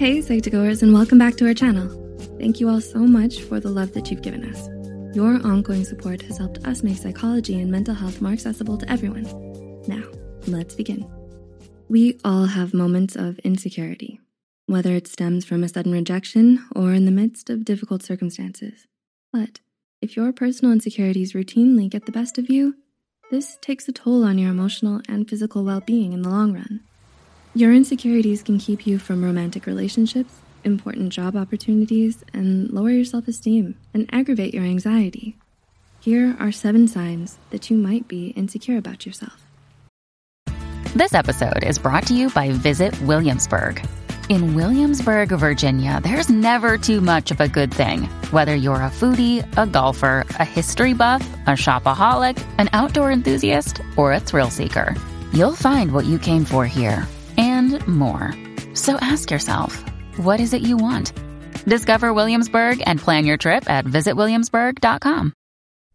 Hey, Psych2Goers, and welcome back to our channel. Thank you all so much for the love that you've given us. Your ongoing support has helped us make psychology and mental health more accessible to everyone. Now, let's begin. We all have moments of insecurity, whether it stems from a sudden rejection or in the midst of difficult circumstances. But if your personal insecurities routinely get the best of you, this takes a toll on your emotional and physical well-being in the long run. Your insecurities can keep you from romantic relationships, important job opportunities, and lower your self-esteem and aggravate your anxiety. Here are seven signs that you might be insecure about yourself. This episode is brought to you by Visit Williamsburg. In Williamsburg, Virginia, there's never too much of a good thing. Whether you're a foodie, a golfer, a history buff, a shopaholic, an outdoor enthusiast, or a thrill seeker, you'll find what you came for here and more. So ask yourself, what is it you want? Discover Williamsburg and plan your trip at visitwilliamsburg.com.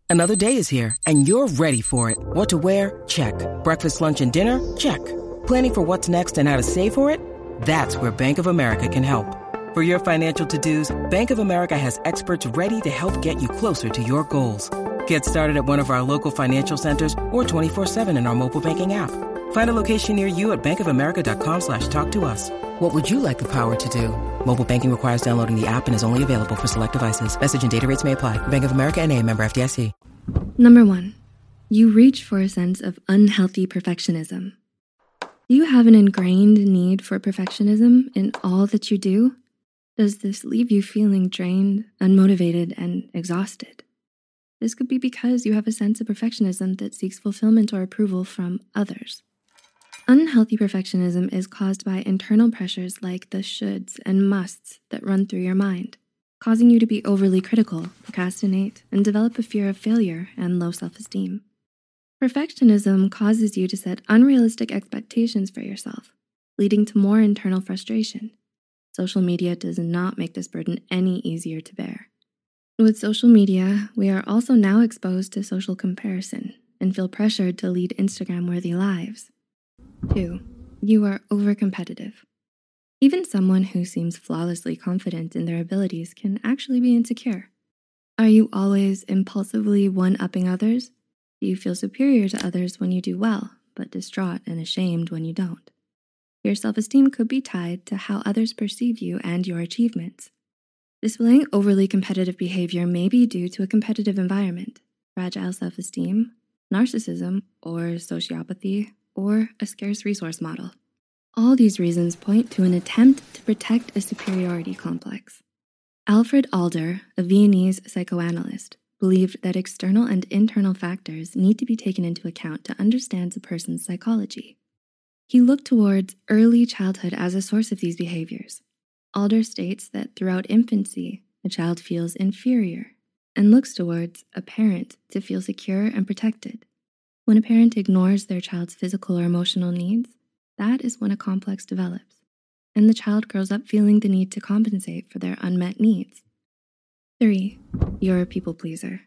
Another day is here and you're ready for it. What to wear? Check. Breakfast, lunch, and dinner? Check. Planning for what's next and how to save for it? That's where Bank of America can help. For your financial to-dos, Bank of America has experts ready to help get you closer to your goals. Get started at one of our local financial centers or 24-7 in our mobile banking app. Find a location near you at bankofamerica.com slash talk to us. What would you like the power to do? Mobile banking requires downloading the app and is only available for select devices. Message and data rates may apply. Bank of America and a member FDIC. Number one, you reach for a sense of unhealthy perfectionism. Do you have an ingrained need for perfectionism in all that you do? Does this leave you feeling drained, unmotivated, and exhausted? This could be because you have a sense of perfectionism that seeks fulfillment or approval from others. Unhealthy perfectionism is caused by internal pressures like the shoulds and musts that run through your mind, causing you to be overly critical, procrastinate, and develop a fear of failure and low self-esteem. Perfectionism causes you to set unrealistic expectations for yourself, leading to more internal frustration. Social media does not make this burden any easier to bear. With social media, we are also now exposed to social comparison and feel pressured to lead Instagram-worthy lives. Two, you are overcompetitive. Even someone who seems flawlessly confident in their abilities can actually be insecure. Are you always impulsively one-upping others? Do you feel superior to others when you do well, but distraught and ashamed when you don't? Your self-esteem could be tied to how others perceive you and your achievements. Displaying overly competitive behavior may be due to a competitive environment, fragile self-esteem, narcissism, or sociopathy, or a scarce resource model. All these reasons point to an attempt to protect a superiority complex. Alfred Adler, a Viennese psychoanalyst, believed that external and internal factors need to be taken into account to understand a person's psychology. He looked towards early childhood as a source of these behaviors. Adler states that throughout infancy, a child feels inferior and looks towards a parent to feel secure and protected. When a parent ignores their child's physical or emotional needs, that is when a complex develops, and the child grows up feeling the need to compensate for their unmet needs. Three, you're a people pleaser.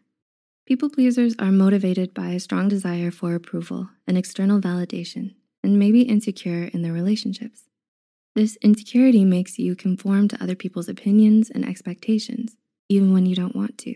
People pleasers are motivated by a strong desire for approval and external validation, and may be insecure in their relationships. This insecurity makes you conform to other people's opinions and expectations, even when you don't want to.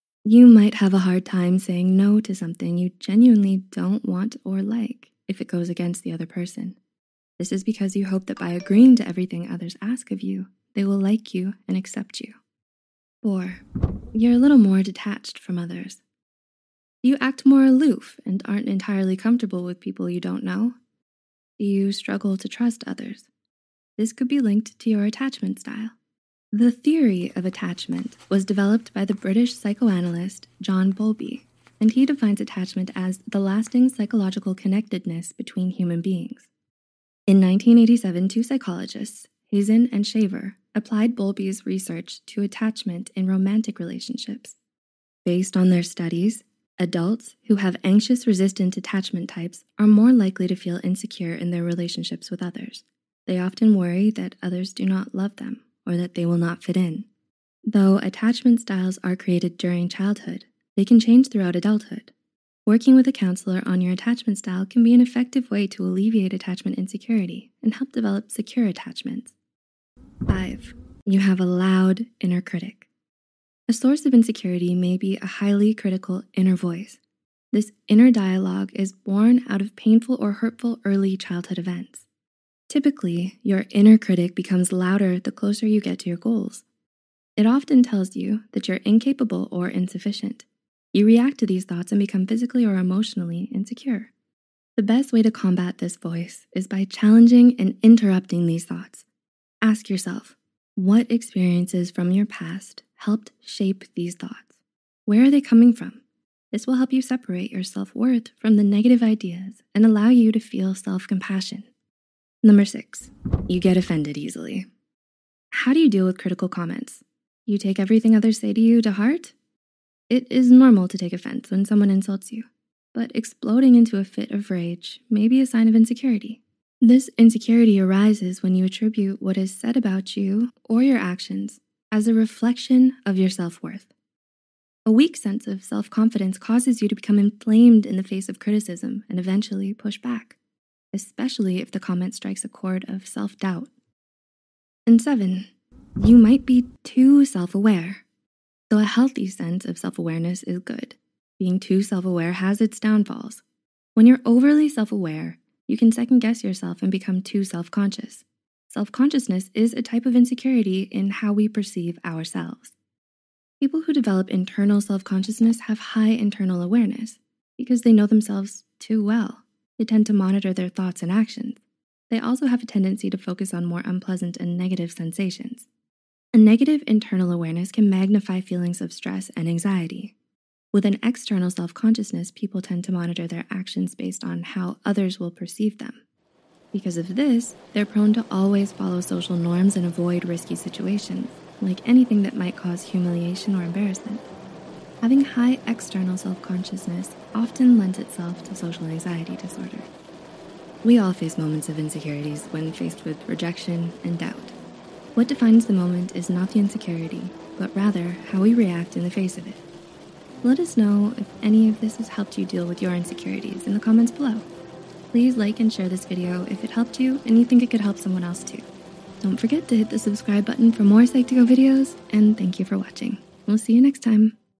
You might have a hard time saying no to something you genuinely don't want or like if it goes against the other person. This is because you hope that by agreeing to everything others ask of you, they will like you and accept you. Four, you're a little more detached from others. You act more aloof and aren't entirely comfortable with people you don't know. You struggle to trust others? This could be linked to your attachment style. The theory of attachment was developed by the British psychoanalyst John Bowlby, and he defines attachment as the lasting psychological connectedness between human beings. In 1987, two psychologists, Hazan and Shaver applied Bowlby's research to attachment in romantic relationships. Based on their studies, adults who have anxious resistant attachment types are more likely to feel insecure in their relationships with others. They often worry that others do not love them or that they will not fit in. Though attachment styles are created during childhood, they can change throughout adulthood. Working with a counselor on your attachment style can be an effective way to alleviate attachment insecurity and help develop secure attachments. Five, you have a loud inner critic. A source of insecurity may be a highly critical inner voice. This inner dialogue is born out of painful or hurtful early childhood events. Typically, your inner critic becomes louder the closer you get to your goals. It often tells you that you're incapable or insufficient. You react to these thoughts and become physically or emotionally insecure. The best way to combat this voice is by challenging and interrupting these thoughts. Ask yourself, what experiences from your past helped shape these thoughts? Where are they coming from? This will help you separate your self worth from the negative ideas and allow you to feel self compassion. Number six, you get offended easily. How do you deal with critical comments? You take everything others say to you to heart? It is normal to take offense when someone insults you, but exploding into a fit of rage may be a sign of insecurity. This insecurity arises when you attribute what is said about you or your actions as a reflection of your self worth. A weak sense of self confidence causes you to become inflamed in the face of criticism and eventually push back, especially if the comment strikes a chord of self doubt. And seven, you might be too self aware. Though a healthy sense of self awareness is good, being too self aware has its downfalls. When you're overly self aware, you can second guess yourself and become too self conscious. Self consciousness is a type of insecurity in how we perceive ourselves. People who develop internal self consciousness have high internal awareness because they know themselves too well. They tend to monitor their thoughts and actions. They also have a tendency to focus on more unpleasant and negative sensations. A negative internal awareness can magnify feelings of stress and anxiety, with an external self consciousness, people tend to monitor their actions based on how others will perceive them. Because of this, they're prone to always follow social norms and avoid risky situations, like anything that might cause humiliation or embarrassment. Having high external self consciousness often lends itself to social anxiety disorder. We all face moments of insecurities when faced with rejection and doubt. What defines the moment is not the insecurity, but rather how we react in the face of it. Let us know if any of this has helped you deal with your insecurities in the comments below. Please like and share this video if it helped you and you think it could help someone else too. Don't forget to hit the subscribe button for more Psych2Go videos, and thank you for watching. We'll see you next time.